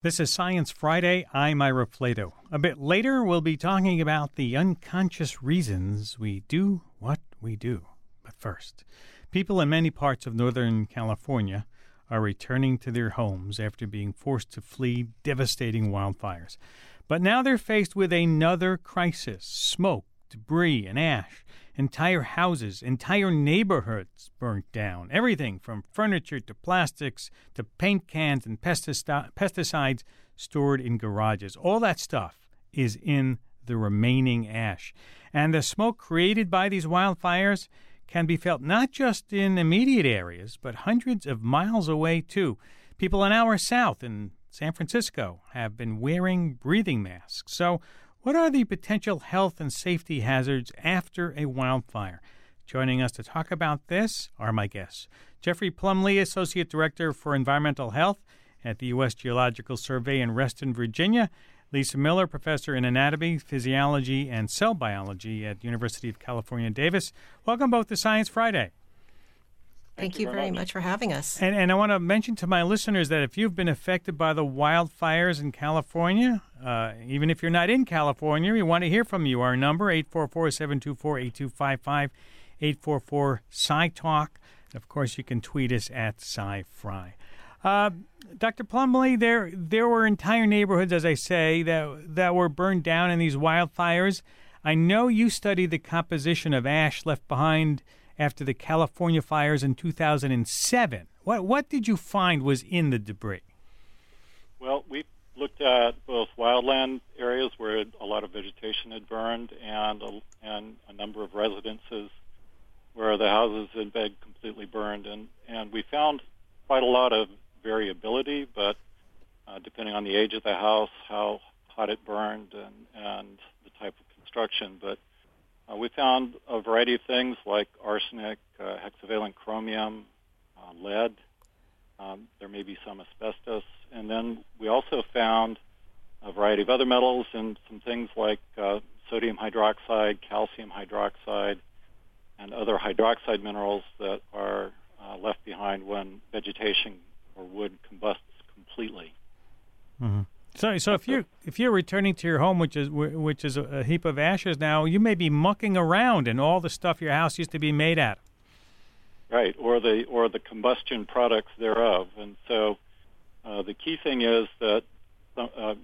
This is Science Friday. I'm Ira Flatow. A bit later, we'll be talking about the unconscious reasons we do what we do. But first, people in many parts of Northern California are returning to their homes after being forced to flee devastating wildfires. But now they're faced with another crisis smoke, debris, and ash. Entire houses, entire neighborhoods burnt down. Everything from furniture to plastics to paint cans and pesticide, pesticides stored in garages. All that stuff is in the remaining ash. And the smoke created by these wildfires can be felt not just in immediate areas, but hundreds of miles away too. People an hour south in San Francisco have been wearing breathing masks. So, what are the potential health and safety hazards after a wildfire? Joining us to talk about this are my guests Geoffrey Plumlee, Associate Director for Environmental Health at the U.S. Geological Survey in Reston, Virginia. Lisa Miller, Professor in Anatomy, Physiology, and Cell Biology at University of California, Davis. Welcome both to Science Friday. Thank, Thank you, very much. much. for having us. And, and, I want to mention to my listeners that if you've been affected by the wildfires in California, uh, even if you're not in California, we want to hear from you. Our number, 844-724-8255, 844-SciTalk. Of course, you can tweet us at SciFri. Uh, Dr. Plumlee, there there were entire neighborhoods, as I say, that that were burned down in these wildfires. I know you studied the composition of ash left behind after the California fires in 2007. What, what did you find was in the debris? Well, we looked at both wildland areas where a lot of vegetation had burned and a, and a number of residences where the houses had been completely burned. And, and we found quite a lot of variability, but uh, depending on the age of the house, how hot it burned, and, and the type of construction. But uh, we found a variety of things like arsenic, uh, hexavalent chromium, uh, lead. Um, there may be some asbestos. And then we also found a variety of other metals and some things like uh, sodium hydroxide, calcium hydroxide, and other hydroxide minerals that are uh, left behind when vegetation or wood combusts completely. Mm-hmm. So, so if you if you're returning to your home, which is which is a heap of ashes now, you may be mucking around in all the stuff your house used to be made out of. Right, or the or the combustion products thereof, and so uh, the key thing is that uh,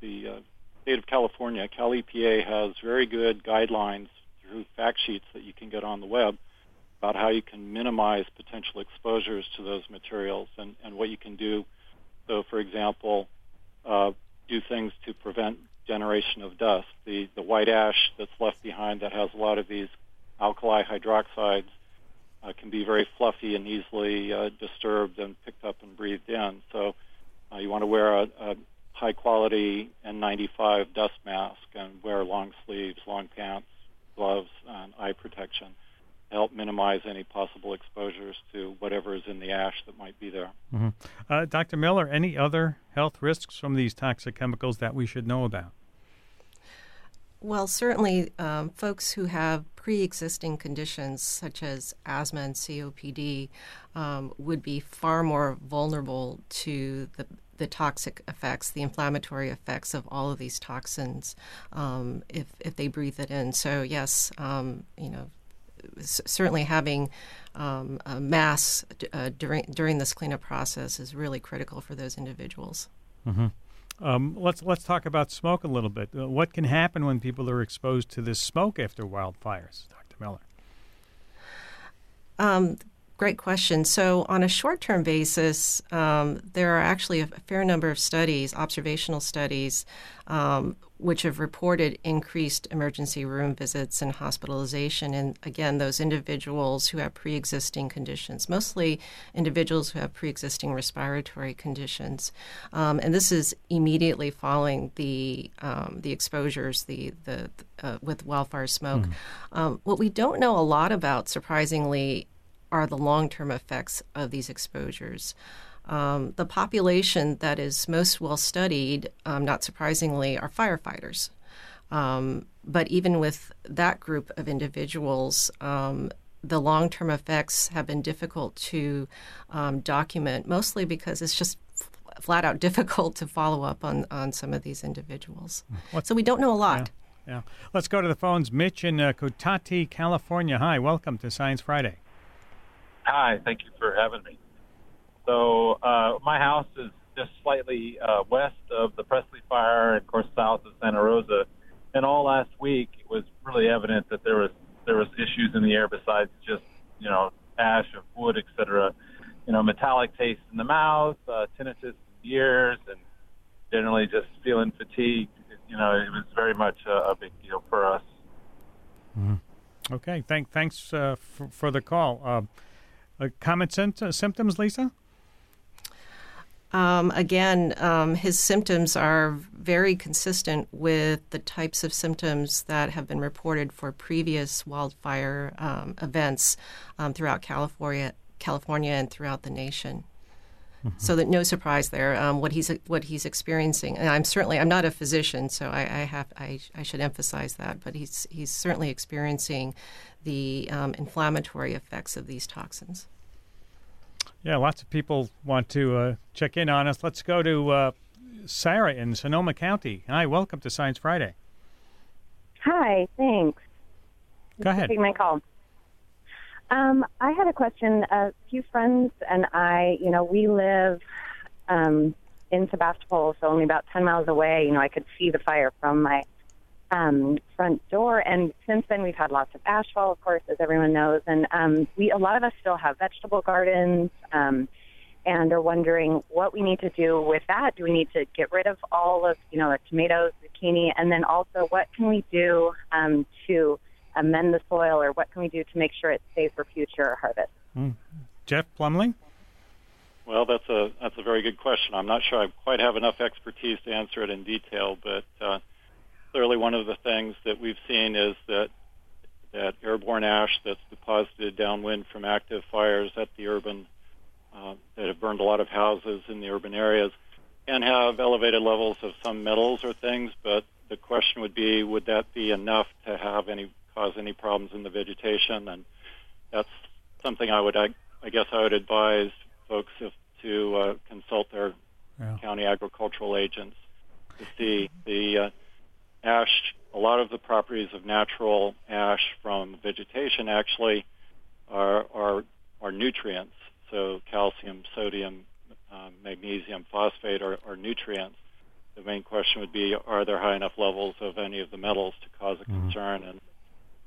the uh, state of California, Cal EPA, has very good guidelines through fact sheets that you can get on the web about how you can minimize potential exposures to those materials and, and what you can do. So, for example, uh, do things to prevent generation of dust. The, the white ash that's left behind that has a lot of these alkali hydroxides uh, can be very fluffy and easily uh, disturbed and picked up and breathed in. So uh, you want to wear a, a high quality N95 dust mask and wear long sleeves, long pants, gloves, and eye protection help minimize any possible exposures to whatever is in the ash that might be there. Mm-hmm. Uh, Dr. Miller, any other health risks from these toxic chemicals that we should know about? Well, certainly, um, folks who have pre existing conditions such as asthma and COPD um, would be far more vulnerable to the the toxic effects, the inflammatory effects of all of these toxins um, if, if they breathe it in. So, yes, um, you know, certainly having um, a mass uh, during during this cleanup process is really critical for those individuals. Mm-hmm. Um, let's let's talk about smoke a little bit. Uh, what can happen when people are exposed to this smoke after wildfires, Dr. Miller? Um, Great question. So, on a short term basis, um, there are actually a fair number of studies, observational studies, um, which have reported increased emergency room visits and hospitalization. And again, those individuals who have pre existing conditions, mostly individuals who have pre existing respiratory conditions. Um, and this is immediately following the, um, the exposures the, the, uh, with wildfire smoke. Mm. what we don't know a lot about, surprisingly, are the long term effects of these exposures. Um, the population that is most well studied, um, not surprisingly, are firefighters. Um, but even with that group of individuals, um, the long term effects have been difficult to um, document, mostly because it's just flat out difficult to follow up on, on some of these individuals. What- so we don't know a lot. Yeah. Let's go to the phones. Mitch in uh, Cotati, California. Hi, welcome to Science Friday. Hi, thank you for having me. So, uh, my house is just slightly uh, west of the Presley fire, and of course, south of Santa Rosa. And all last week, it was really evident that there was there was issues in the air besides just you know ash of wood, et cetera. You know, metallic taste in the mouth, uh, tinnitus in the ears, and generally just feeling fatigued. You know, it was very much a, a big deal for us. Okay, thank, thanks uh, for, for the call. Uh, uh, common symptom, symptoms, Lisa? Um, again, um, his symptoms are very consistent with the types of symptoms that have been reported for previous wildfire um, events um, throughout California, California, and throughout the nation. So that no surprise there. Um, what he's what he's experiencing, and I'm certainly I'm not a physician, so I, I have I, I should emphasize that. But he's he's certainly experiencing the um, inflammatory effects of these toxins. Yeah, lots of people want to uh, check in on us. Let's go to uh, Sarah in Sonoma County. Hi, welcome to Science Friday. Hi, thanks. Go ahead. Taking my call. Um, I had a question. A few friends and I, you know, we live um, in Sebastopol, so only about 10 miles away. You know, I could see the fire from my um, front door. And since then, we've had lots of ashfall, of course, as everyone knows. And um, we, a lot of us still have vegetable gardens um, and are wondering what we need to do with that. Do we need to get rid of all of, you know, the tomatoes, zucchini, and then also what can we do um, to amend the soil, or what can we do to make sure it's safe for future harvest? Jeff Plumlee? Well, that's a that's a very good question. I'm not sure I quite have enough expertise to answer it in detail, but uh, clearly one of the things that we've seen is that that airborne ash that's deposited downwind from active fires at the urban uh, that have burned a lot of houses in the urban areas can have elevated levels of some metals or things, but the question would be, would that be enough to have any cause any problems in the vegetation? And that's something I would, I, I guess, I would advise folks if, to uh, consult their Yeah. county agricultural agents to see the uh, ash. A lot of the properties of natural ash from vegetation actually are are, are nutrients. So calcium, sodium, um, magnesium, phosphate are, are nutrients. The main question would be: Are there high enough levels of any of the metals to cause a concern? And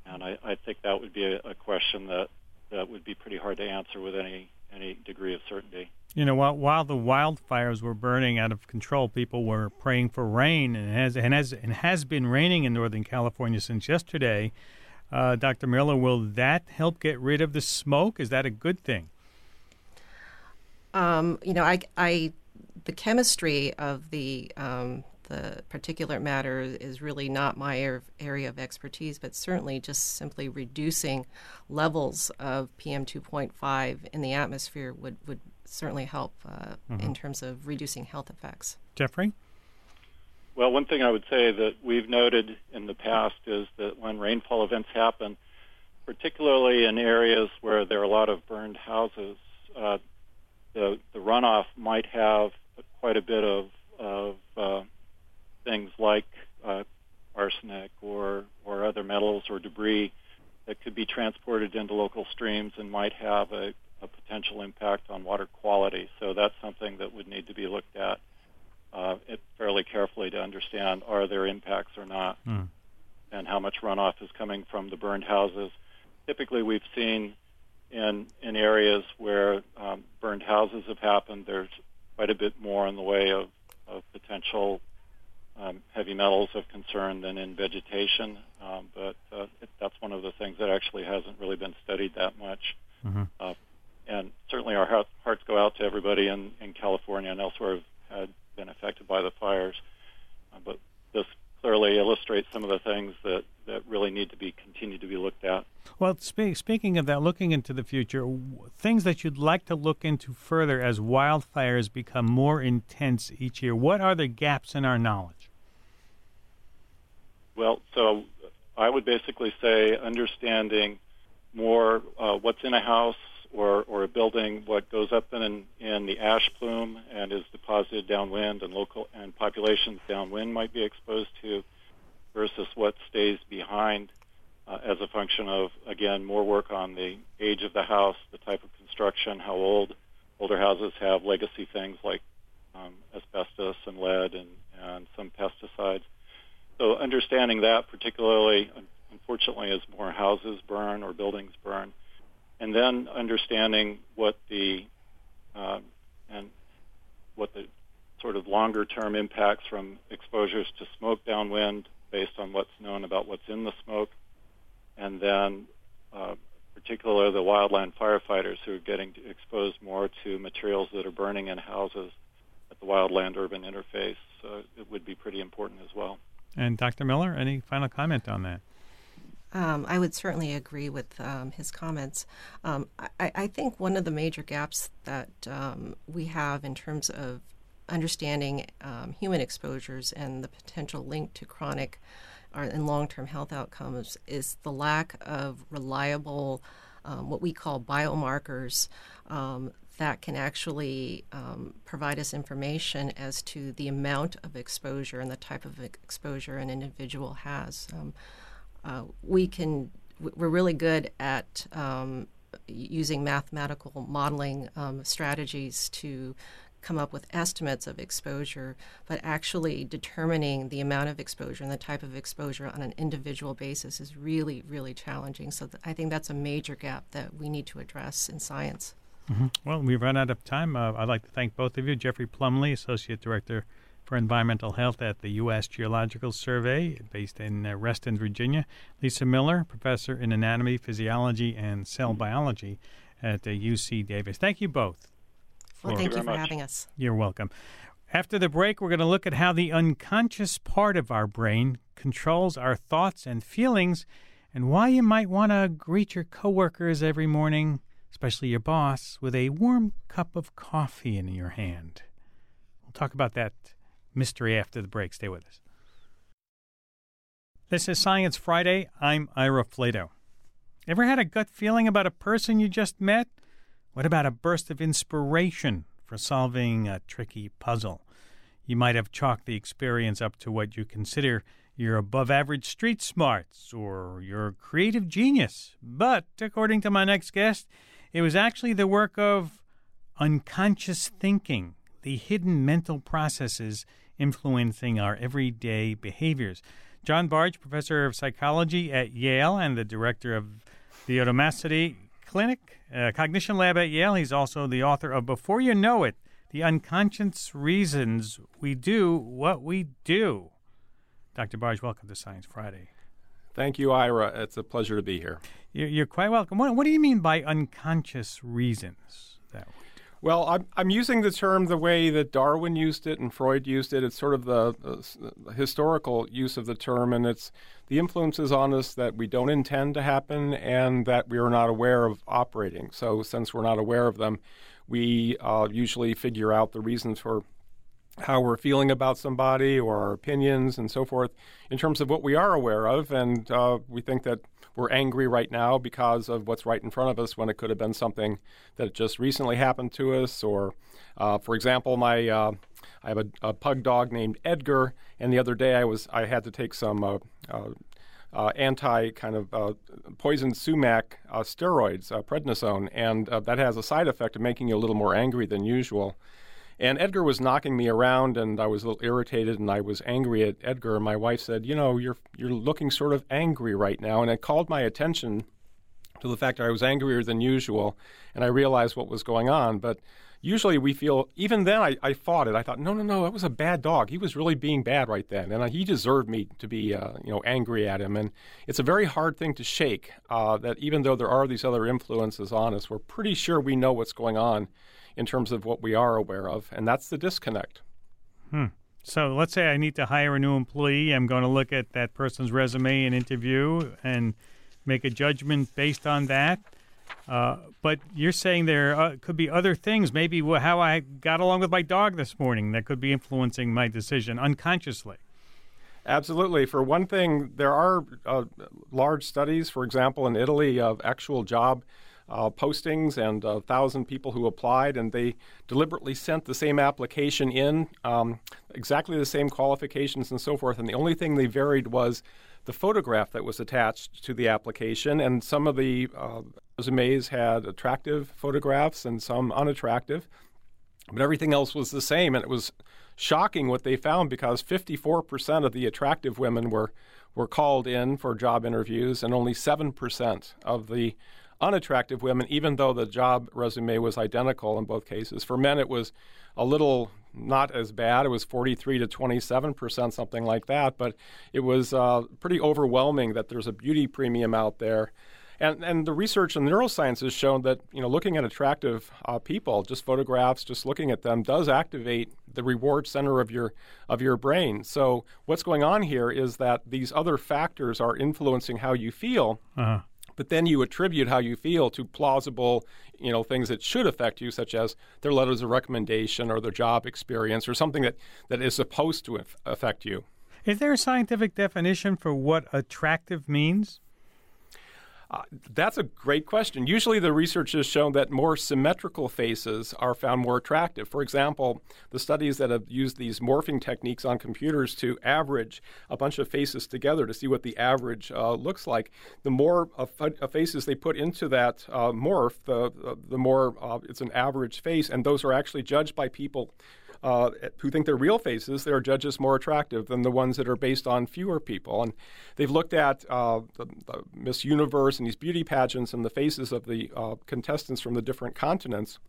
and I, I think that would be a, a question that that would be pretty hard to answer with any any degree of certainty. You know, while, while the wildfires were burning out of control, people were praying for rain, and it has and has and has been raining in Northern California since yesterday. Uh, Dr. Miller, will that help get rid of the smoke? Is that a good thing? Um, you know, I, I, the chemistry of the um, the particulate matter is really not my area of expertise, but certainly just simply reducing levels of PM two point five in the atmosphere would would certainly help uh, in terms of reducing health effects. Geoffrey? Well, one thing I would say that we've noted in the past is that when rainfall events happen, particularly in areas where there are a lot of burned houses, uh, the the runoff might have quite a bit of of uh, things like uh, arsenic or or other metals or debris that could be transported into local streams and might have a, a potential impact on water quality. So that's something that would need to be looked at uh, fairly carefully to understand are there impacts or not, Hmm. and how much runoff is coming from the burned houses. Typically, we've seen in in areas where um, burned houses have happened, there's quite a bit more in the way of, of potential um, heavy metals of concern than in vegetation. Um, but uh, it, that's one of the things that actually hasn't really been studied that much. Mhm. Uh, and certainly our heart, hearts go out to everybody in, in California and elsewhere who had been affected by the fires. Uh, but this clearly illustrates some of the things that, that really need to be continued to be looked at. Well, spe- speaking of that, looking into the future, w- things that you'd like to look into further as wildfires become more intense each year. What are the gaps in our knowledge? Well, so I would basically say understanding more uh, what's in a house or, or a building, what goes up in, in the ash plume and is deposited downwind and local and populations downwind might be exposed to versus what stays behind uh, as a function of, again, more work on the age of the house, the type of construction, how old. Older houses have legacy things like um, asbestos and lead and, and some pesticides. Understanding that, particularly, unfortunately, as more houses burn or buildings burn, and then understanding what the uh, and what the sort of longer term impacts from exposures to smoke downwind based on what's known about what's in the smoke, and then uh, particularly the wildland firefighters who are getting exposed more to materials that are burning in houses at the wildland urban interface. So it would be pretty important as well. And Dr. Miller, any final comment on that? Um, I would certainly agree with um, his comments. Um, I, I, think one of the major gaps that um, we have in terms of understanding um, human exposures and the potential link to chronic or, and long term health outcomes is the lack of reliable, um, what we call biomarkers. That can actually provide us information as to the amount of exposure and the type of exposure an individual has uh, we can we're really good at um, using mathematical modeling um, strategies to come up with estimates of exposure, but actually determining the amount of exposure and the type of exposure on an individual basis is really, really challenging. So th- I think that's a major gap that we need to address in science. Mm-hmm. Well, we've run out of time. Uh, I'd like to thank both of you, Geoffrey Plumlee, Associate Director for Environmental Health at the U.S. Geological Survey, based in uh, Reston, Virginia. Lisa Miller, Professor in Anatomy, Physiology, and Cell Biology at uh, UC Davis. Thank you both. Well, thank you, you for having us. You're welcome. After the break, we're going to look at how the unconscious part of our brain controls our thoughts and feelings and why you might want to greet your coworkers every morning, especially your boss, with a warm cup of coffee in your hand. We'll talk about that mystery after the break. Stay with us. This is Science Friday. I'm Ira Flatow. Ever had a gut feeling about a person you just met? What about a burst of inspiration for solving a tricky puzzle? You might have chalked the experience up to what you consider your above average street smarts or your creative genius. But according to my next guest, it was actually the work of unconscious thinking, the hidden mental processes influencing our everyday behaviors. John Bargh, professor of psychology at Yale and the director of the Automaticity Clinic, uh, Cognition Lab at Yale. He's also the author of Before You Know It The Unconscious Reasons We Do What We Do. Dr. Bargh, welcome to Science Friday. Thank you, Ira. It's a pleasure to be here. You're, you're quite welcome. What, do you mean by unconscious reasons? That well, I'm, I'm using the term the way that Darwin used it and Freud used it. It's sort of the, the historical use of the term, and it's the influences on us that we don't intend to happen and that we are not aware of operating. So, since we're not aware of them, we uh, usually figure out the reasons for how we're feeling about somebody or our opinions and so forth in terms of what we are aware of. And uh, we think that we're angry right now because of what's right in front of us when it could have been something that just recently happened to us. Or, uh, for example, my uh, I have a, a, pug dog named Edgar, and the other day I was I had to take some. Uh, uh, uh anti kind of poison sumac steroids, prednisone, and that has a side effect of making you a little more angry than usual. And Edgar was knocking me around, and I was a little irritated, and I was angry at Edgar. And my wife said, "You know, you're you're looking sort of angry right now," and it called my attention to the fact that I was angrier than usual, and I realized what was going on. But usually we feel, even then, I, I fought it. I thought, no, no, no, that was a bad dog. He was really being bad right then, and he deserved me to be, uh, you know, angry at him. And it's a very hard thing to shake. Uh, that even though there are these other influences on us, we're pretty sure we know what's going on in terms of what we are aware of, and that's the disconnect. Hmm. So let's say I need to hire a new employee. I'm going to look at that person's resume and interview and make a judgment based on that. Uh, but you're saying there uh, could be other things, maybe how I got along with my dog this morning, that could be influencing my decision unconsciously. Absolutely. For one thing, there are uh, large studies, for example, in Italy, of actual job uh, postings and a thousand people who applied, and they deliberately sent the same application in, um, exactly the same qualifications and so forth. And the only thing they varied was the photograph that was attached to the application, and some of the uh, resumes had attractive photographs and some unattractive, but everything else was the same. And it was shocking what they found because 54% of the attractive women were were called in for job interviews, and only 7% of the unattractive women, even though the job resume was identical in both cases. For men, it was a little not as bad. It was 43 to 27 percent, something like that. But it was uh, pretty overwhelming that there's a beauty premium out there. And, and the research in neuroscience has shown that you know looking at attractive uh, people, just photographs, just looking at them, does activate the reward center of your of your brain. So what's going on here is that these other factors are influencing how you feel. Uh-huh but then you attribute how you feel to plausible, you know, things that should affect you, such as their letters of recommendation or their job experience or something that, that is supposed to affect you. Is there a scientific definition for what attractive means? Uh, that's a great question. Usually, the research has shown that more symmetrical faces are found more attractive. For example, the studies that have used these morphing techniques on computers to average a bunch of faces together to see what the average uh, looks like, the more uh, faces they put into that uh, morph, the, the more uh, it's an average face, and those are actually judged by people uh, who think they're real faces, they are judged more attractive than the ones that are based on fewer people. And they've looked at uh, the, the, Miss Universe and these beauty pageants and the faces of the uh, contestants from the different continents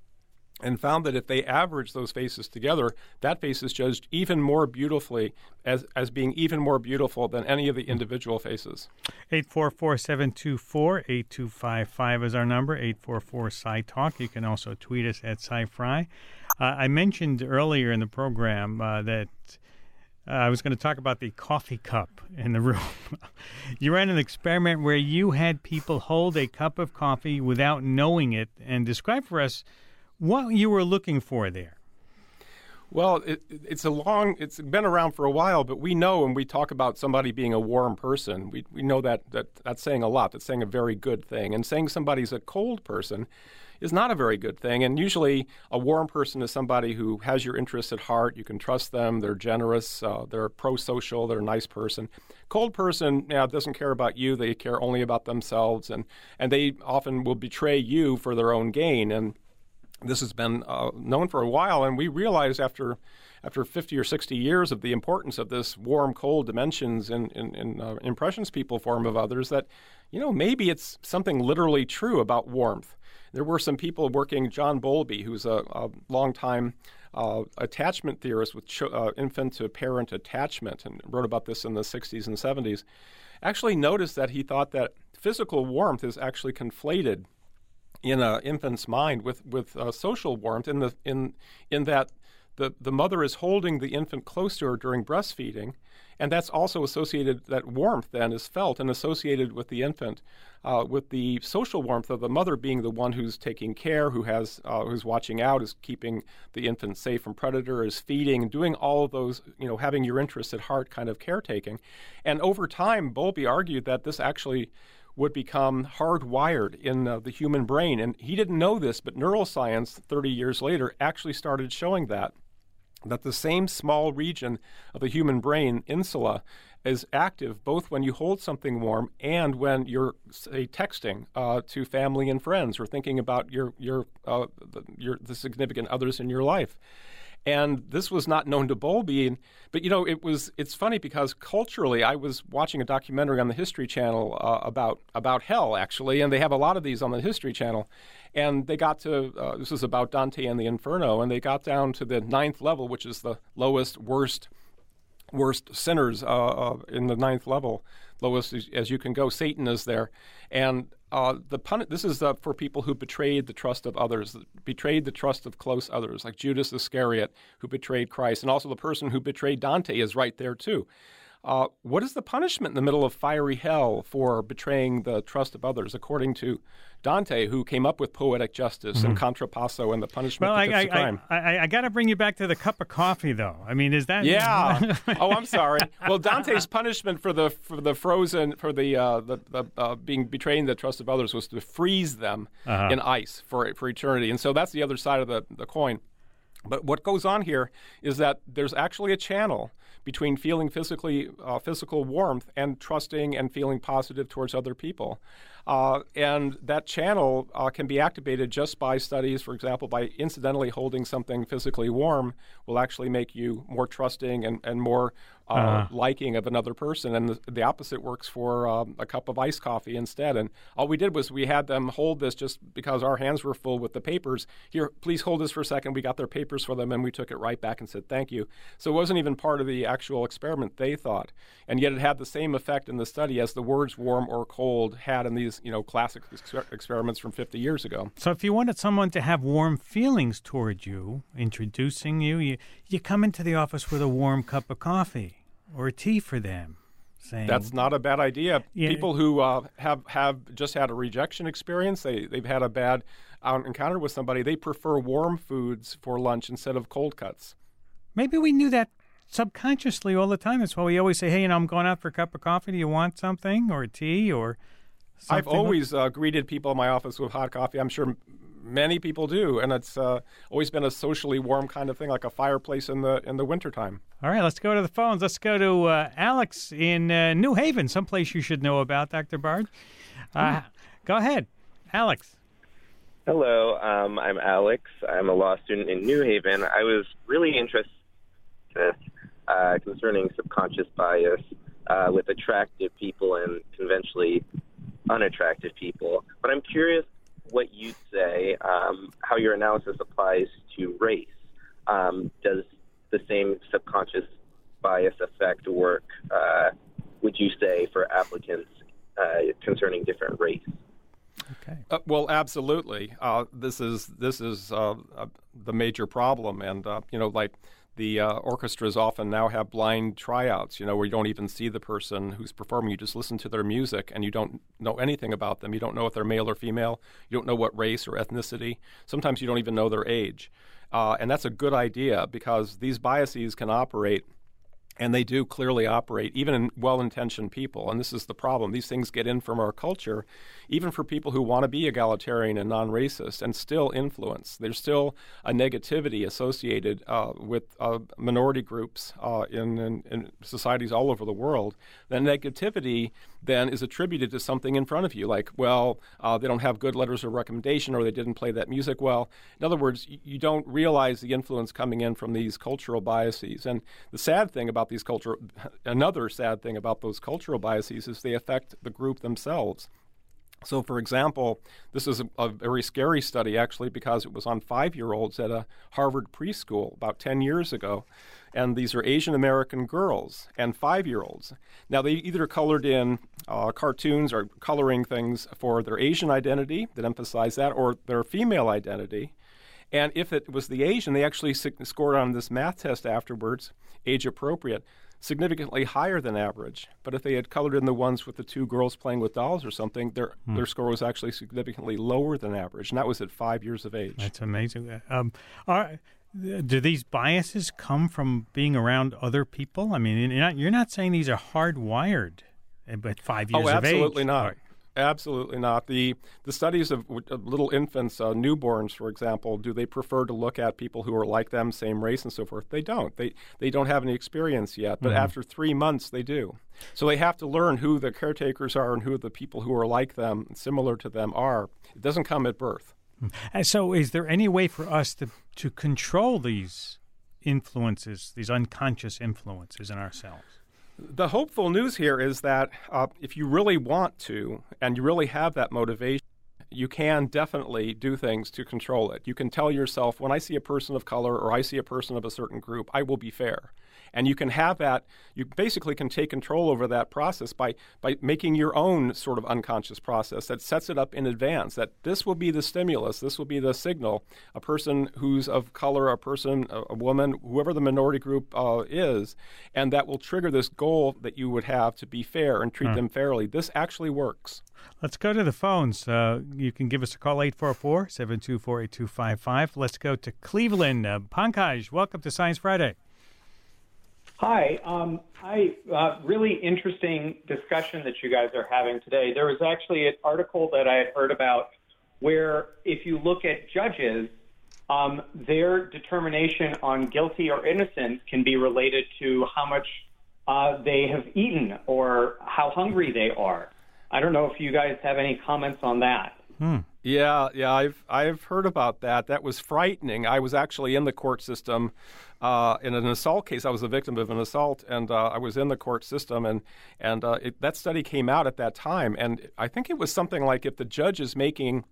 and found that if they average those faces together, that face is judged even more beautifully as, as being even more beautiful than any of the individual faces. 844 724 8255 is our number, 844 Sci Talk. You can also tweet us at SciFri. Uh, I mentioned earlier in the program uh, that uh, I was going to talk about the coffee cup in the room. you ran an experiment where you had people hold a cup of coffee without knowing it and describe for us what you were looking for there. Well, it, it's a long, it's been around for a while, but we know when we talk about somebody being a warm person, we, we know that, that that's saying a lot. That's saying a very good thing. And saying somebody's a cold person is not a very good thing. And usually, a warm person is somebody who has your interests at heart. You can trust them. They're generous. Uh, they're pro-social. They're a nice person. Cold person yeah, doesn't care about you. They care only about themselves, and and they often will betray you for their own gain. And this has been uh, known for a while, and we realized after after 50 or 60 years of the importance of this warm cold dimensions in, in, in uh, impressions people form of others that you know maybe it's something literally true about warmth. There were some people working, John Bowlby, who's a, a longtime uh, attachment theorist with ch- uh, infant to parent attachment, and wrote about this in the 60s and 70s, actually noticed that he thought that physical warmth is actually conflated in an infant's mind with with uh, social warmth in the in in that the the mother is holding the infant close to her during breastfeeding, and that's also associated, that warmth then is felt and associated with the infant, uh, with the social warmth of the mother being the one who's taking care, who has, uh, who's watching out, is keeping the infant safe from predator, is feeding, doing all of those, you know, having your interests at heart kind of caretaking. And over time, Bowlby argued that this actually would become hardwired in uh, the human brain. And he didn't know this, but neuroscience 30 years later actually started showing that that the same small region of the human brain, insula, is active both when you hold something warm and when you're, say, texting uh, to family and friends or thinking about your your uh, your the significant others in your life. And this was not known to Bowlby, but you know it was. It's funny because culturally, I was watching a documentary on the History Channel uh, about about hell actually, and they have a lot of these on the History Channel. And they got to, uh, this is about Dante and the Inferno, and they got down to the ninth level, which is the lowest, worst, worst sinners uh, uh, in the ninth level, lowest as, as, you can go. Satan is there. And uh, the pun- this is uh, for people who betrayed the trust of others, betrayed the trust of close others, like Judas Iscariot, who betrayed Christ. And also the person who betrayed Dante is right there, too. Uh, what is the punishment in the middle of fiery hell for betraying the trust of others, according to Dante, who came up with poetic justice mm-hmm. and contrapasso and the punishment well, I, I, I, I got to bring you back to the cup of coffee, though. I mean, is that? Yeah. oh, I'm sorry. Well, Dante's punishment for the for the frozen for the uh, the, the uh, being betraying the trust of others was to freeze them uh-huh. in ice for for eternity, and so that's the other side of the, the coin. But what goes on here is that there's actually a channel between feeling physically uh, physical warmth and trusting and feeling positive towards other people. Uh, and that channel uh, can be activated just by studies, for example, by incidentally holding something physically warm will actually make you more trusting and, and more uh, uh-huh. liking of another person. And the, the opposite works for um, a cup of iced coffee instead. And all we did was we had them hold this just because our hands were full with the papers. Here, please hold this for a second. We got their papers for them and we took it right back and said thank you. So it wasn't even part of the actual experiment, they thought. And yet it had the same effect in the study as the words warm or cold had in these you know, classic ex- experiments from 50 years ago. So if you wanted someone to have warm feelings toward you, introducing you, you, you come into the office with a warm cup of coffee or tea for them. Saying, That's not a bad idea. Yeah. People who uh, have have just had a rejection experience, they they've had a bad encounter with somebody, they prefer warm foods for lunch instead of cold cuts. Maybe we knew that subconsciously all the time. That's why we always say, "Hey, you know, I'm going out for a cup of coffee. Do you want something or tea or I've always uh, greeted people in my office with hot coffee. I'm sure many people do, and it's uh, always been a socially warm kind of thing, like a fireplace in the in the wintertime. All right, let's go to the phones. Let's go to uh, Alex in uh, New Haven, someplace you should know about, Dr. Bard. Uh, go ahead, Alex. Hello, um, I'm Alex. I'm a law student in New Haven. I was really interested uh, concerning subconscious bias with attractive people and conventionally unattractive people. But I'm curious what you'd say, um, how your analysis applies to race. Um, does the same subconscious bias effect work, uh, would you say, for applicants uh, concerning different race? Okay. Uh, well, absolutely. Uh, this is this is uh, uh, the major problem, and you know, like the uh, orchestras often now have blind tryouts, you know, where you don't even see the person who's performing. You just listen to their music and you don't know anything about them. You don't know if they're male or female. You don't know what race or ethnicity. Sometimes you don't even know their age. Uh, and that's a good idea because these biases can operate and they do clearly operate even in well-intentioned people. And this is the problem. These things get in from our culture even for people who want to be egalitarian and non-racist and still influence. There's still a negativity associated uh, with uh, minority groups uh, in, in, in, societies all over the world. That negativity then is attributed to something in front of you like well uh, they don't have good letters of recommendation or they didn't play that music well in other words you don't realize the influence coming in from these cultural biases and the sad thing about these cultural another sad thing about those cultural biases is they affect the group themselves. So, for example, this is a, a, very scary study actually because it was on five year olds at a Harvard preschool about 10 years ago. And these are Asian American girls and five year olds. Now, they either colored in uh, cartoons or coloring things for their Asian identity that emphasize that or their female identity. And if it was the Asian, they actually scored on this math test afterwards, age appropriate, significantly higher than average. But if they had colored in the ones with the two girls playing with dolls or something, their hmm. their score was actually significantly lower than average, and that was at five years of age. That's amazing. Um, are, do these biases come from being around other people? I mean, you're not, you're not saying these are hardwired at five years oh, of age. Oh, absolutely not. Absolutely not. The the studies of, of little infants, uh, newborns, for example, do they prefer to look at people who are like them, same race, and so forth? They don't. They they don't have any experience yet. But mm-hmm. after three months, they do. So they have to learn who the caretakers are and who the people who are like them, similar to them, are. It doesn't come at birth. And uh, so, is there any way for us to to control these influences, these unconscious influences in ourselves? The hopeful news here is that uh, if you really want to and you really have that motivation, you can definitely do things to control it. You can tell yourself, when I see a person of color or I see a person of a certain group, I will be fair. And you can have that, you basically can take control over that process by, by making your own sort of unconscious process that sets it up in advance that this will be the stimulus, this will be the signal. A person who's of color, a person, a, a woman, whoever the minority group uh, is, and that will trigger this goal that you would have to be fair and treat them fairly. This actually works. Let's go to the phones. Uh, you can give us a call, 844 724 8255. Let's go to Cleveland. Uh, Pankaj, welcome to Science Friday. Hi. Um, uh, really interesting discussion that you guys are having today. There was actually an article that I had heard about where if you look at judges, um, their determination on guilty or innocent can be related to how much uh, they have eaten or how hungry they are. I don't know if you guys have any comments on that. Hmm. Yeah, yeah, I've I've heard about that. That was frightening. I was actually in the court system uh, in an assault case. I was a victim of an assault, and uh, I was in the court system, and and uh, it, that study came out at that time, and I think it was something like if the judge is making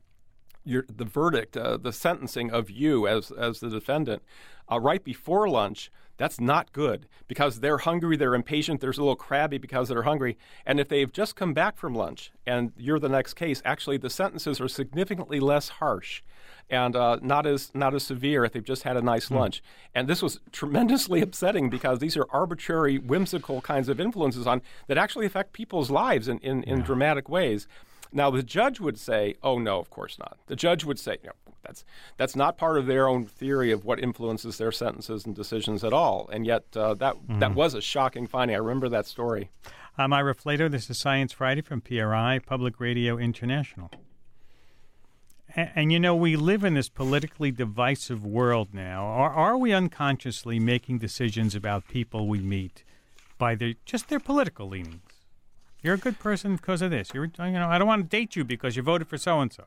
your, the verdict, uh, the sentencing of you as as the defendant, uh, right before lunch, that's not good because they're hungry, they're impatient, they're a little crabby because they're hungry. And if they've just come back from lunch and you're the next case, actually the sentences are significantly less harsh and uh, not as not as severe if they've just had a nice mm. lunch. And this was tremendously upsetting because these are arbitrary, whimsical kinds of influences on that actually affect people's lives in, in, in dramatic ways. Now, the judge would say, oh, no, of course not. The judge would say, no, that's, that's not part of their own theory of what influences their sentences and decisions at all. And yet, uh, that, mm-hmm. that was a shocking finding. I remember that story. I'm Ira Flatow. This is Science Friday from PRI, Public Radio International. And, and, you know, we live in this politically divisive world now. Are, are we unconsciously making decisions about people we meet by their, just their political leanings? You're a good person because of this. You're, you know, I don't want to date you because you voted for so and so.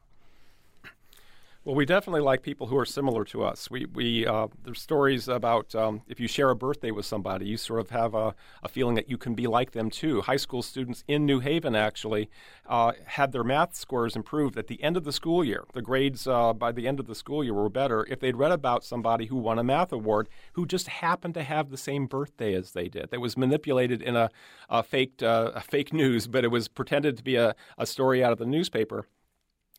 Well, we definitely like people who are similar to us. We, we uh, there's stories about um, if you share a birthday with somebody, you sort of have a, a, feeling that you can be like them too. High school students in New Haven actually uh, had their math scores improved at the end of the school year. The grades uh, by the end of the school year were better if they'd read about somebody who won a math award who just happened to have the same birthday as they did. That was manipulated in a, a faked uh, fake news, but it was pretended to be a, a story out of the newspaper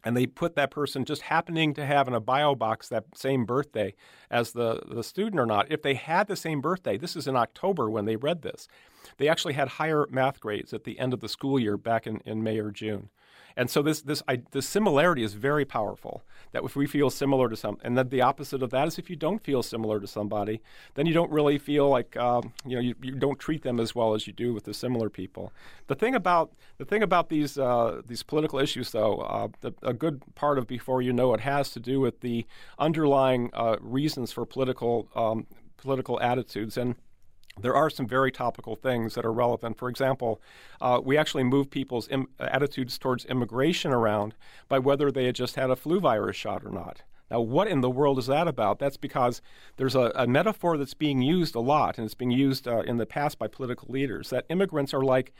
and they put that person just happening to have in a bio box that same birthday as the, the student or not. If they had the same birthday, this is in October when they read this, they actually had higher math grades at the end of the school year back in, in May or June. And so this this I, the similarity is very powerful. That if we feel similar to some, and then the opposite of that is if you don't feel similar to somebody, then you don't really feel like um, you know you, you don't treat them as well as you do with the similar people. The thing about the thing about these uh, these political issues, though, uh, the, a good part of before you know it has to do with the underlying uh, reasons for political um, political attitudes and there are some very topical things that are relevant. For example, uh, we actually move people's Im- attitudes towards immigration around by whether they had just had a flu virus shot or not. Now, what in the world is that about? That's because there's a, a metaphor that's being used a lot, and it's being used uh, in the past by political leaders, that immigrants are like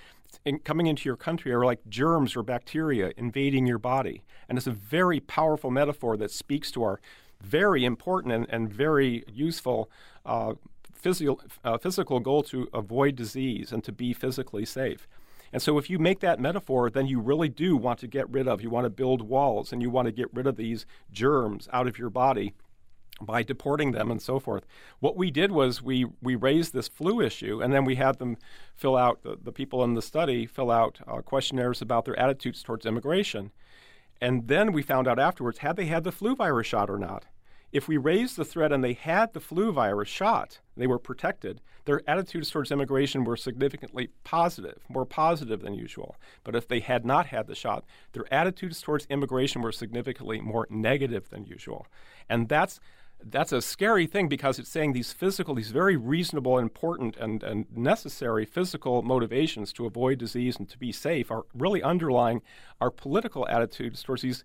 in, coming into your country are like germs or bacteria invading your body. And it's a very powerful metaphor that speaks to our very important and, and very useful uh, physio- uh, physical goal to avoid disease and to be physically safe. And so, if you make that metaphor, then you really do want to get rid of, you want to build walls and you want to get rid of these germs out of your body by deporting them and so forth. What we did was we, we raised this flu issue and then we had them fill out, the, the people in the study fill out uh, questionnaires about their attitudes towards immigration. And then we found out afterwards had they had the flu virus shot or not. If we raised the threat and they had the flu virus shot, they were protected, their attitudes towards immigration were significantly positive, more positive than usual. But if they had not had the shot, their attitudes towards immigration were significantly more negative than usual. And that's that's a scary thing because it's saying these physical, these very reasonable, important, and, and necessary physical motivations to avoid disease and to be safe are really underlying our political attitudes towards these.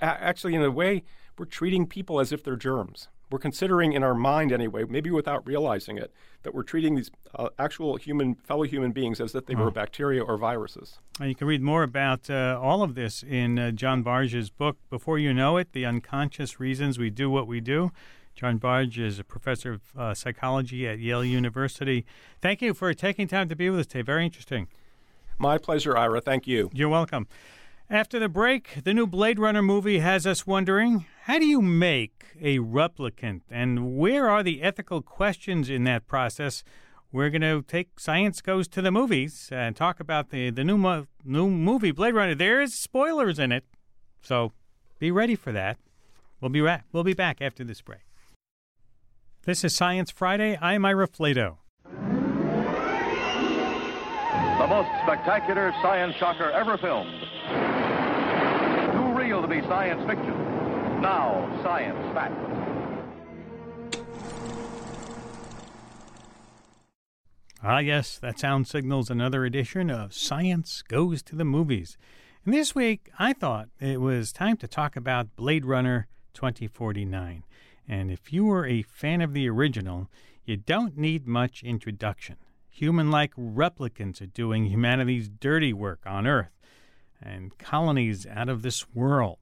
Actually, in a way, we're treating people as if they're germs. we're considering in our mind anyway, maybe without realizing it, that we're treating these uh, actual human fellow human beings as if they were bacteria or viruses. And you can read more about uh, all of this in uh, John Bargh's book, Before You Know It The Unconscious Reasons We Do What We Do. John Bargh is a professor of uh, psychology at Yale University. Thank you for taking time to be with us today. Very interesting. My pleasure, Ira. Thank you. You're welcome. After the break, the new Blade Runner movie has us wondering how do you make a replicant and where are the ethical questions in that process? We're going to take Science Goes to the Movies and talk about the, the new, mo- new movie, Blade Runner. There's spoilers in it, so be ready for that. We'll be, ra- we'll be back after this break. This is Science Friday. I'm Ira Flatow. The most spectacular science shocker ever filmed. Science fiction. Now, science fact. Ah, yes, that sound signals another edition of Science Goes to the Movies. And this week, I thought it was time to talk about Blade Runner 2049. And if you were a fan of the original, you don't need much introduction. Human like replicants are doing humanity's dirty work on Earth, and colonies out of this world.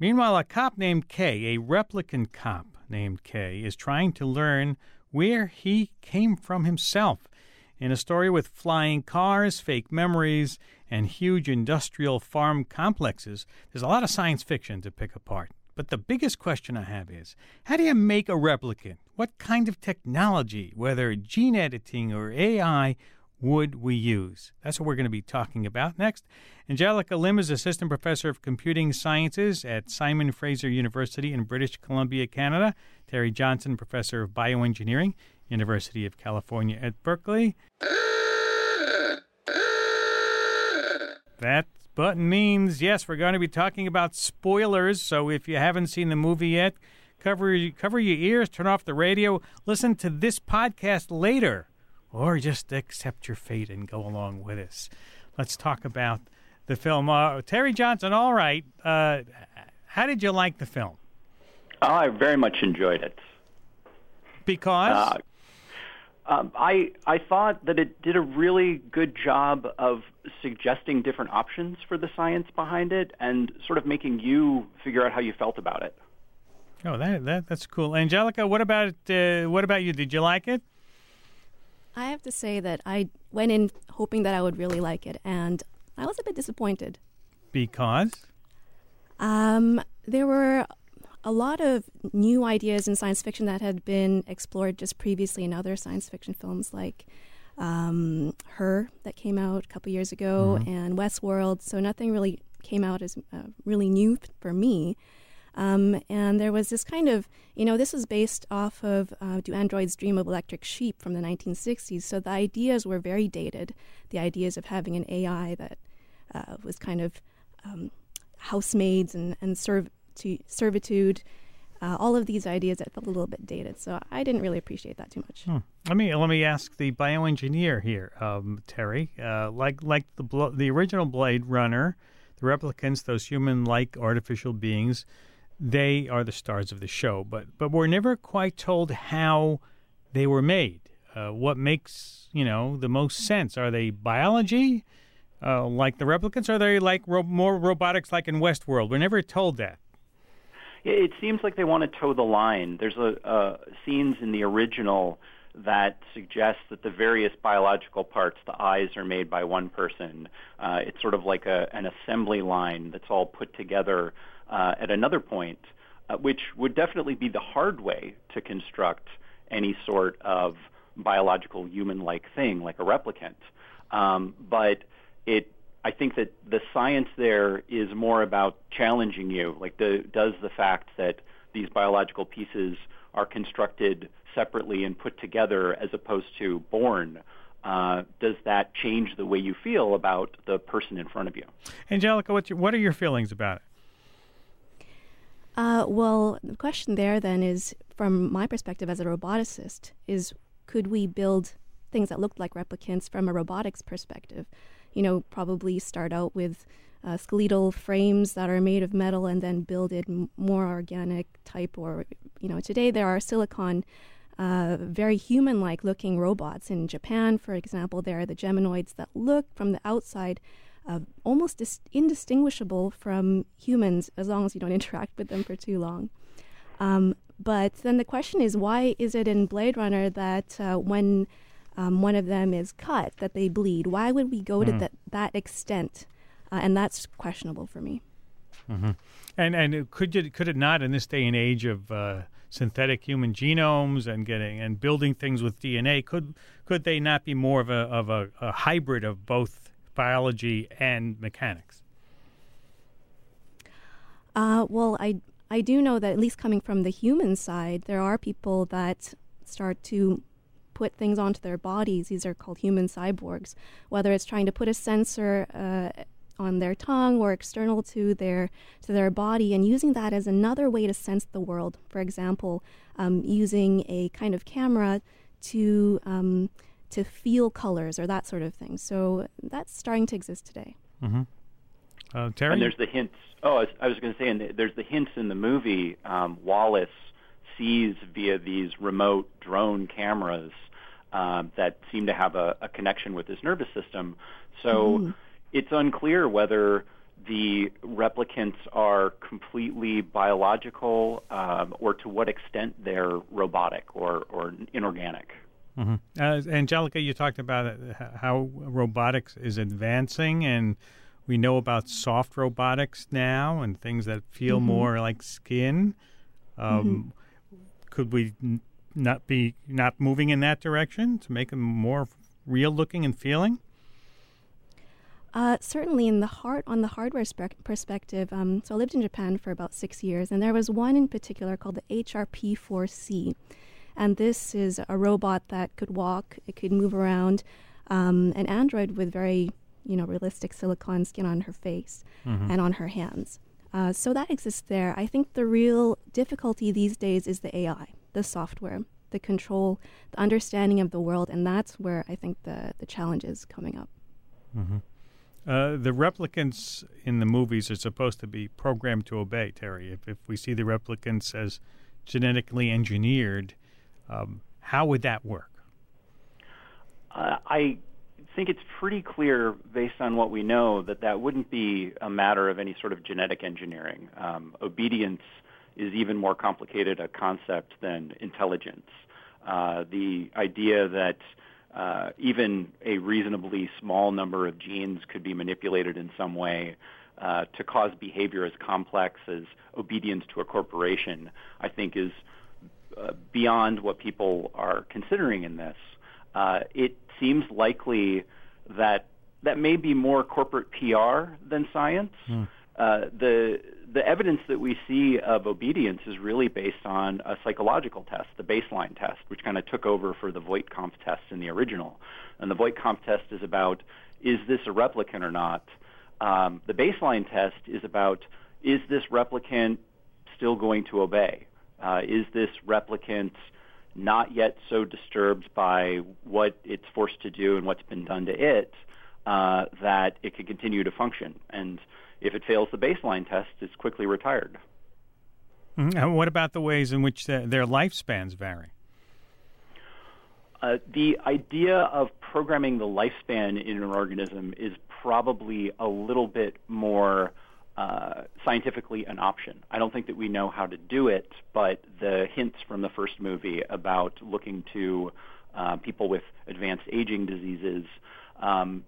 Meanwhile, a cop named K, a replicant cop named K, is trying to learn where he came from himself. In a story with flying cars, fake memories, and huge industrial farm complexes, there's a lot of science fiction to pick apart. But the biggest question I have is how do you make a replicant? What kind of technology, whether gene editing or AI, would we use? That's what we're going to be talking about next. Angelica Lim is Assistant Professor of Computing Sciences at Simon Fraser University in British Columbia, Canada. Terry Johnson, Professor of Bioengineering, University of California at Berkeley. That button means, yes, we're going to be talking about spoilers. So if you haven't seen the movie yet, cover, cover your ears, turn off the radio, listen to this podcast later, or just accept your fate and go along with us. Let's talk about the film. Uh, Terry Johnson, all right. Uh, how did you like the film? Oh, I very much enjoyed it. Because? Uh, um, I I thought that it did a really good job of suggesting different options for the science behind it, and sort of making you figure out how you felt about it. Oh, that, that that's cool. Angelica, what about uh, what about you? Did you like it? I have to say that I went in hoping that I would really like it, and I was a bit disappointed. Because? Um, there were a lot of new ideas in science fiction that had been explored just previously in other science fiction films, like um, Her, that came out a couple years ago, Mhm. and Westworld. So nothing really came out as uh, really new for me. Um, and there was this kind of, you know, this was based off of uh, Do Androids Dream of Electric Sheep from the 1960s. So the ideas were very dated. The ideas of having an AI that uh, was kind of um, housemaids and, and serv- servitude, uh, all of these ideas that felt a little bit dated. So I didn't really appreciate that too much. Hmm. Let me let me ask the bioengineer here, um, Terry. Uh, like like the blo- the original Blade Runner, the replicants, those human-like artificial beings, they are the stars of the show. But but we're never quite told how they were made. Uh, what makes you know the most sense? Are they biology, uh, like the replicants? Are they like ro- more robotics, like in Westworld? We're never told that. It seems like they want to toe the line. There's a scenes in the original that suggest that the various biological parts, the eyes are made by one person. Uh, it's sort of like a, an assembly line that's all put together uh, at another point, uh, which would definitely be the hard way to construct any sort of biological human-like thing, like a replicant. Um, but it I think that the science there is more about challenging you. Like, the, does the fact that these biological pieces are constructed separately and put together as opposed to born, uh, does that change the way you feel about the person in front of you? Angelica, what are your feelings about it? Uh, well, the question there then is, from my perspective as a roboticist, is could we build things that looked like replicants from a robotics perspective? You know, probably start out with uh, skeletal frames that are made of metal and then builded m- more organic type or you know today there are silicon uh, very human-like looking robots in japan for example there are the geminoids that look from the outside uh, almost dis- indistinguishable from humans as long as you don't interact with them for too long um, but then the question is why is it in blade runner that uh, when um, one of them is cut that they bleed why would we go mm. to that, that extent uh, and that's questionable for me. Mm-hmm. And and could you, could it not in this day and age of uh, synthetic human genomes and getting and building things with DNA could could they not be more of a of a, a hybrid of both biology and mechanics? Uh, well, I I do know that at least coming from the human side, there are people that start to put things onto their bodies. These are called human cyborgs. Whether it's trying to put a sensor uh, on their tongue or external to their to their body and using that as another way to sense the world for example um, using a kind of camera to um, to feel colors or that sort of thing so that's starting to exist today mm-hmm. uh, Terry? and there's the hints oh I was, was going to say and there's the hints in the movie um, Wallace sees via these remote drone cameras um, that seem to have a, a, connection with his nervous system so mm it's unclear whether the replicants are completely biological um, or to what extent they're robotic or, or inorganic. Mm-hmm. Uh, Angelica, you talked about how robotics is advancing, and we know about soft robotics now and things that feel mm-hmm. more like skin. Um, mm-hmm. Could we n- not be not moving in that direction to make them more real looking and feeling? Uh, certainly, in the heart on the hardware spe- perspective, um, so I lived in Japan for about six years, and there was one in particular called the HRP4C, and this is a robot that could walk, it could move around, um, an android with very you know realistic silicon skin on her face mm-hmm. and on her hands. Uh, so that exists there. I think the real difficulty these days is the AI, the software, the control, the understanding of the world, and that's where I think the the challenge is coming up. Mm-hmm. Uh, the replicants in the movies are supposed to be programmed to obey, Terry. If, if we see the replicants as genetically engineered, um, how would that work? Uh, I think it's pretty clear, based on what we know, that that wouldn't be a matter of any sort of genetic engineering. Um, obedience is even more complicated a concept than intelligence. Uh, the idea that uh, even a reasonably small number of genes could be manipulated in some way uh, to cause behavior as complex as obedience to a corporation, I think is uh, beyond what people are considering in this. Uh, it seems likely that that may be more corporate PR than science. Mm. the the evidence that we see of obedience is really based on a psychological test, the baseline test, which kind of took over for the Voight-Kampff test in the original. And the Voight-Kampff test is about is this a replicant or not? Um, the baseline test is about is this replicant still going to obey? Uh, is this replicant not yet so disturbed by what it's forced to do and what's been done to it uh, that it can continue to function? And if it fails the baseline test, it's quickly retired. Mm-hmm. And what about the ways in which the, their lifespans vary? Uh, the idea of programming the lifespan in an organism is probably a little bit more uh, scientifically an option. I don't think that we know how to do it, but the hints from the first movie about looking to uh, people with advanced aging diseases um,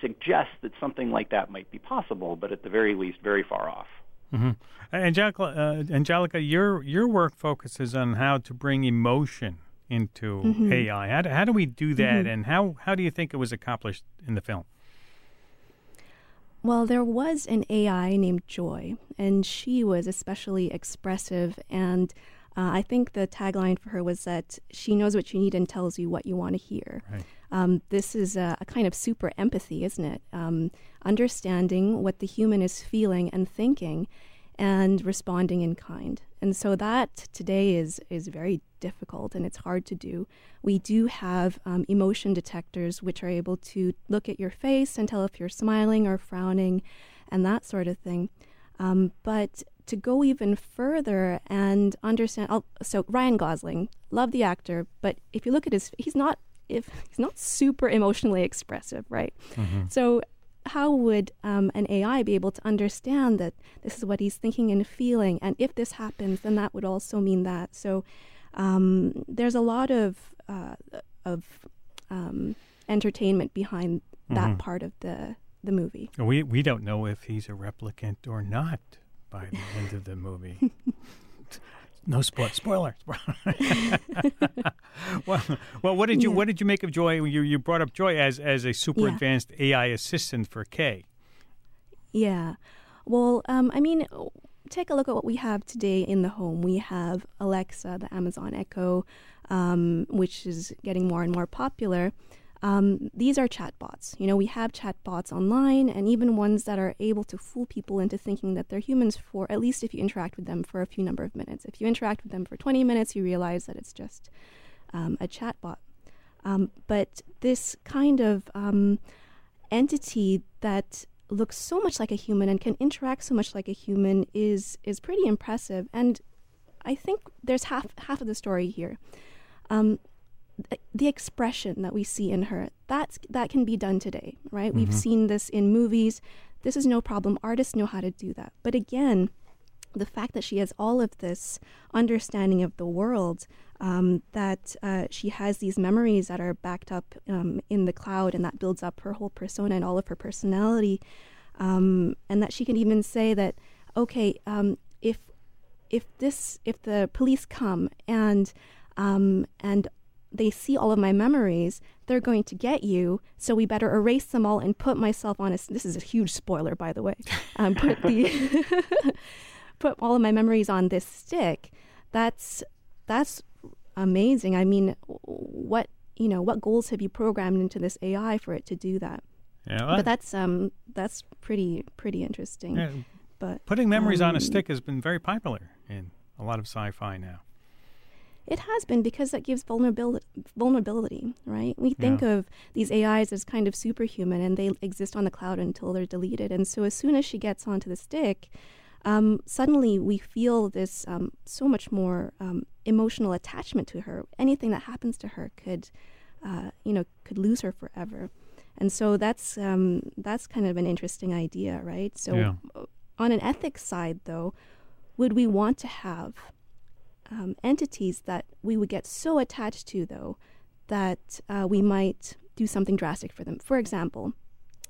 suggests that something like that might be possible, but at the very least, very far off. Mm-hmm. Angelica, uh, Angelica, your your work focuses on how to bring emotion into mm-hmm. AI. How do, how do we do that, mm-hmm. and how how do you think it was accomplished in the film? Well, there was an AI named Joy, and she was especially expressive. And uh, I think the tagline for her was that she knows what you need and tells you what you want to hear. Right. Um, this is a, a, kind of super empathy, isn't it? Um, understanding what the human is feeling and thinking and responding in kind. And so that today is, is very difficult and it's hard to do. We do have um, emotion detectors which are able to look at your face and tell if you're smiling or frowning and that sort of thing. Um, but to go even further and understand, I'll, so Ryan Gosling, love the actor, but if you look at his, he's not if he's not super emotionally expressive, right? Mm-hmm. So how would um, an AI be able to understand that this is what he's thinking and feeling? And if this happens, then that would also mean that. So um, there's a lot of uh, of um, entertainment behind that mm-hmm. part of the the movie. We we don't know if he's a replicant or not by the end of the movie. no spoil, spoiler. well, well, what did you yeah. what did you make of Joy? You you brought up Joy as as a super yeah. advanced AI assistant for Kay. Yeah, well, um, I mean, take a look at what we have today in the home. We have Alexa, the Amazon Echo, um, which is getting more and more popular. Um, these are chatbots. You know, we have chatbots online and even ones that are able to fool people into thinking that they're humans for at least if you interact with them for a few number of minutes. If you interact with them for 20 minutes, you realize that it's just um, a chatbot. Um, but this kind of um, entity that looks so much like a human and can interact so much like a human is is pretty impressive. And I think there's half half of the story here. Um, the expression that we see in her that's that can be done today right? Mm-hmm. we've seen this in movies. This is no problem. Artists know how to do that. But again the fact that she has all of this understanding of the world um, that uh, she has these memories that are backed up um, in the cloud and that builds up her whole persona and all of her personality um, and that she can even say that okay um, if if this if the police come and um, and they see all of my memories, they're going to get you. So we better erase them all and put myself on a. This is a huge spoiler, by the way. Um, put the put all of my memories on this stick. That's that's amazing. I mean, what you know, what goals have you programmed into this AI for it to do that? Yeah, well, but that's um that's pretty pretty interesting. Yeah, but putting memories um, on a um, stick has been very popular in a lot of sci-fi now. It has been because that gives vulnerability, vulnerability, right? We think yeah. of these AIs as kind of superhuman and they exist on the cloud until they're deleted. And so as soon as she gets onto the stick, um, suddenly we feel this um, so much more um, emotional attachment to her. Anything that happens to her could, uh, you know, could lose her forever. And so that's um, that's kind of an interesting idea, right? So yeah. on an ethics side, though, would we want to have um, entities that we would get so attached to, though, that uh, we might do something drastic for them. For example,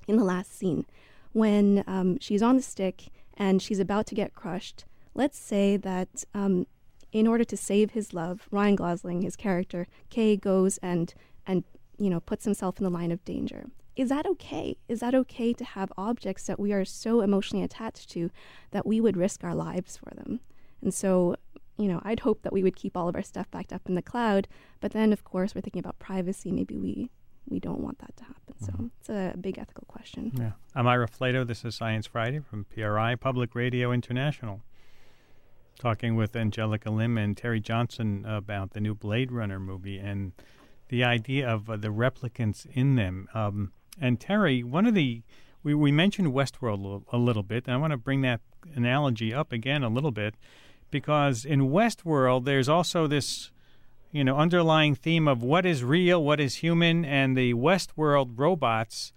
in the last scene, when um, she's on the stick and she's about to get crushed, let's say that um, in order to save his love, Ryan Gosling, his character, Kay goes and and you know puts himself in the line of danger. Is that okay? Is that okay to have objects that we are so emotionally attached to that we would risk our lives for them? And so you know, I'd hope that we would keep all of our stuff backed up in the cloud. But then, of course, we're thinking about privacy. Maybe we we don't want that to happen. So mm-hmm. it's a big ethical question. Yeah. I'm Ira Flatow. This is Science Friday from PRI Public Radio International. Talking with Angelica Lim and Terry Johnson about the new Blade Runner movie and the idea of uh, the replicants in them. Um, and Terry, one of the we, we mentioned Westworld a little bit, and I want to bring that analogy up again a little bit because in Westworld there's also this you know underlying theme of what is real, what is human, and the Westworld robots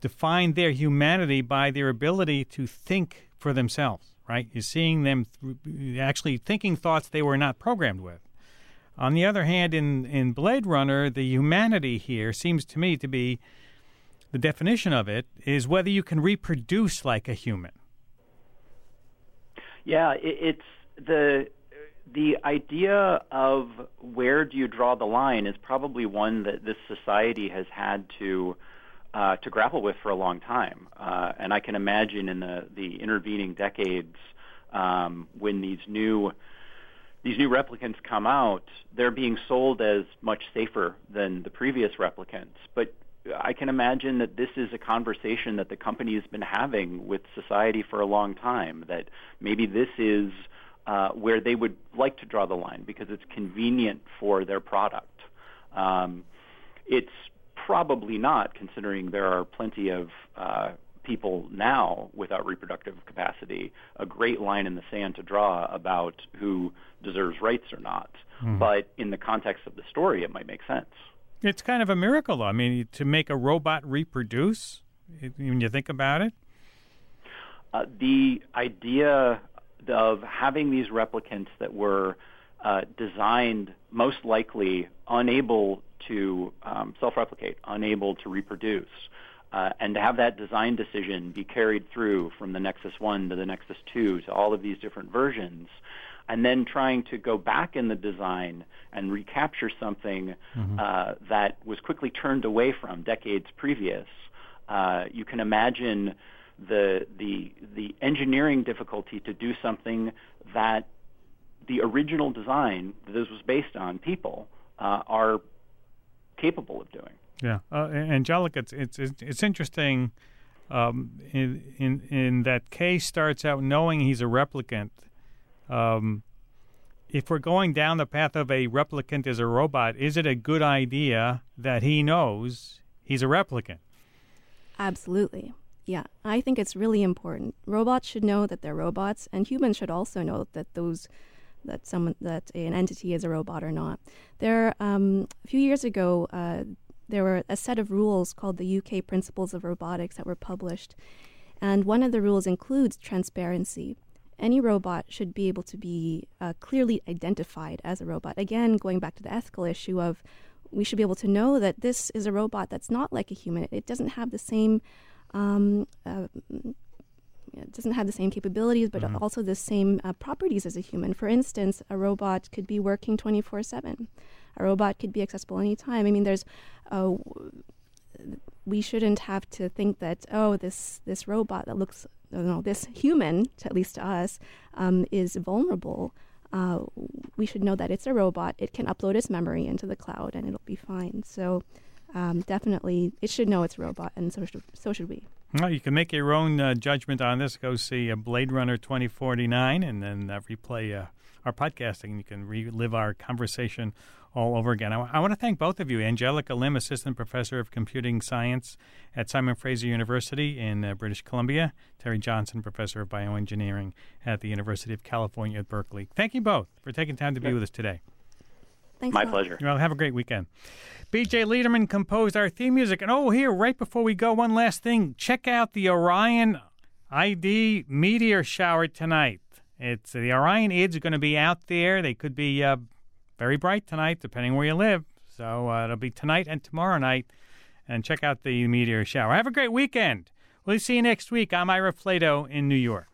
define their humanity by their ability to think for themselves. Right? You're seeing them th- actually thinking thoughts they were not programmed with. On the other hand, in, in Blade Runner, the humanity here seems to me to be the definition of it is whether you can reproduce like a human. Yeah, it, it's the the idea of where do you draw the line is probably one that this society has had to uh, to grapple with for a long time, uh, and I can imagine in the the intervening decades um, when these new these new replicants come out, they're being sold as much safer than the previous replicants. But I can imagine that this is a conversation that the company has been having with society for a long time. That maybe this is uh, where they would like to draw the line because it's convenient for their product. Um, it's probably not, considering there are plenty of uh, people now without reproductive capacity a great line in the sand to draw about who deserves rights or not. Mm. But in the context of the story, it might make sense. It's kind of a miracle, though. I mean, to make a robot reproduce, when you think about it. Uh, the idea of having these replicants that were uh, designed most likely unable to um, self-replicate, unable to reproduce, uh, and to have that design decision be carried through from the Nexus 1 to the Nexus 2 to all of these different versions, and then trying to go back in the design and recapture something mm-hmm. uh, that was quickly turned away from decades previous, uh, you can imagine the the the engineering difficulty to do something that the original design that this was based on people uh, are capable of doing. Yeah, uh, Angelica, it's it's it's interesting. Um, in in in that Kay starts out knowing he's a replicant. Um, if we're going down the path of a replicant as a robot, is it a good idea that he knows he's a replicant? Absolutely. Yeah, I think it's really important. Robots should know that they're robots, and humans should also know that those that someone that an entity is a robot or not. There, um, a few years ago, uh, there were a set of rules called the UK Principles of Robotics that were published, and one of the rules includes transparency. Any robot should be able to be uh, clearly identified as a robot. Again, going back to the ethical issue of we should be able to know that this is a robot that's not like a human. It doesn't have the same um, uh, it doesn't have the same capabilities, but mm-hmm. also the same uh, properties as a human. For instance, a robot could be working 24 7. A robot could be accessible anytime. I mean, there's, uh, we shouldn't have to think that, oh, this, this robot that looks, no, this human, to, at least to us, um, is vulnerable. Uh, we should know that it's a robot. It can upload its memory into the cloud and it'll be fine. So, um, definitely, it should know it's a robot, and so should, so should we. Well, you can make your own uh, judgment on this. Go see uh, Blade Runner 2049 and then uh, replay uh, our podcasting. You can relive our conversation all over again. I, w- I want to thank both of you Angelica Lim, Assistant Professor of Computing Science at Simon Fraser University in uh, British Columbia, Terry Johnson, Professor of Bioengineering at the University of California at Berkeley. Thank you both for taking time to be with us today. Thanks. My pleasure. Well, have a great weekend. BJ Leiderman composed our theme music. And oh, here, right before we go, one last thing. Check out the Orion ID meteor shower tonight. It's the Orionids are going to be out there. They could be uh, very bright tonight, depending where you live. So uh, it'll be tonight and tomorrow night. And check out the meteor shower. Have a great weekend. We'll see you next week. I'm Ira Flatow in New York.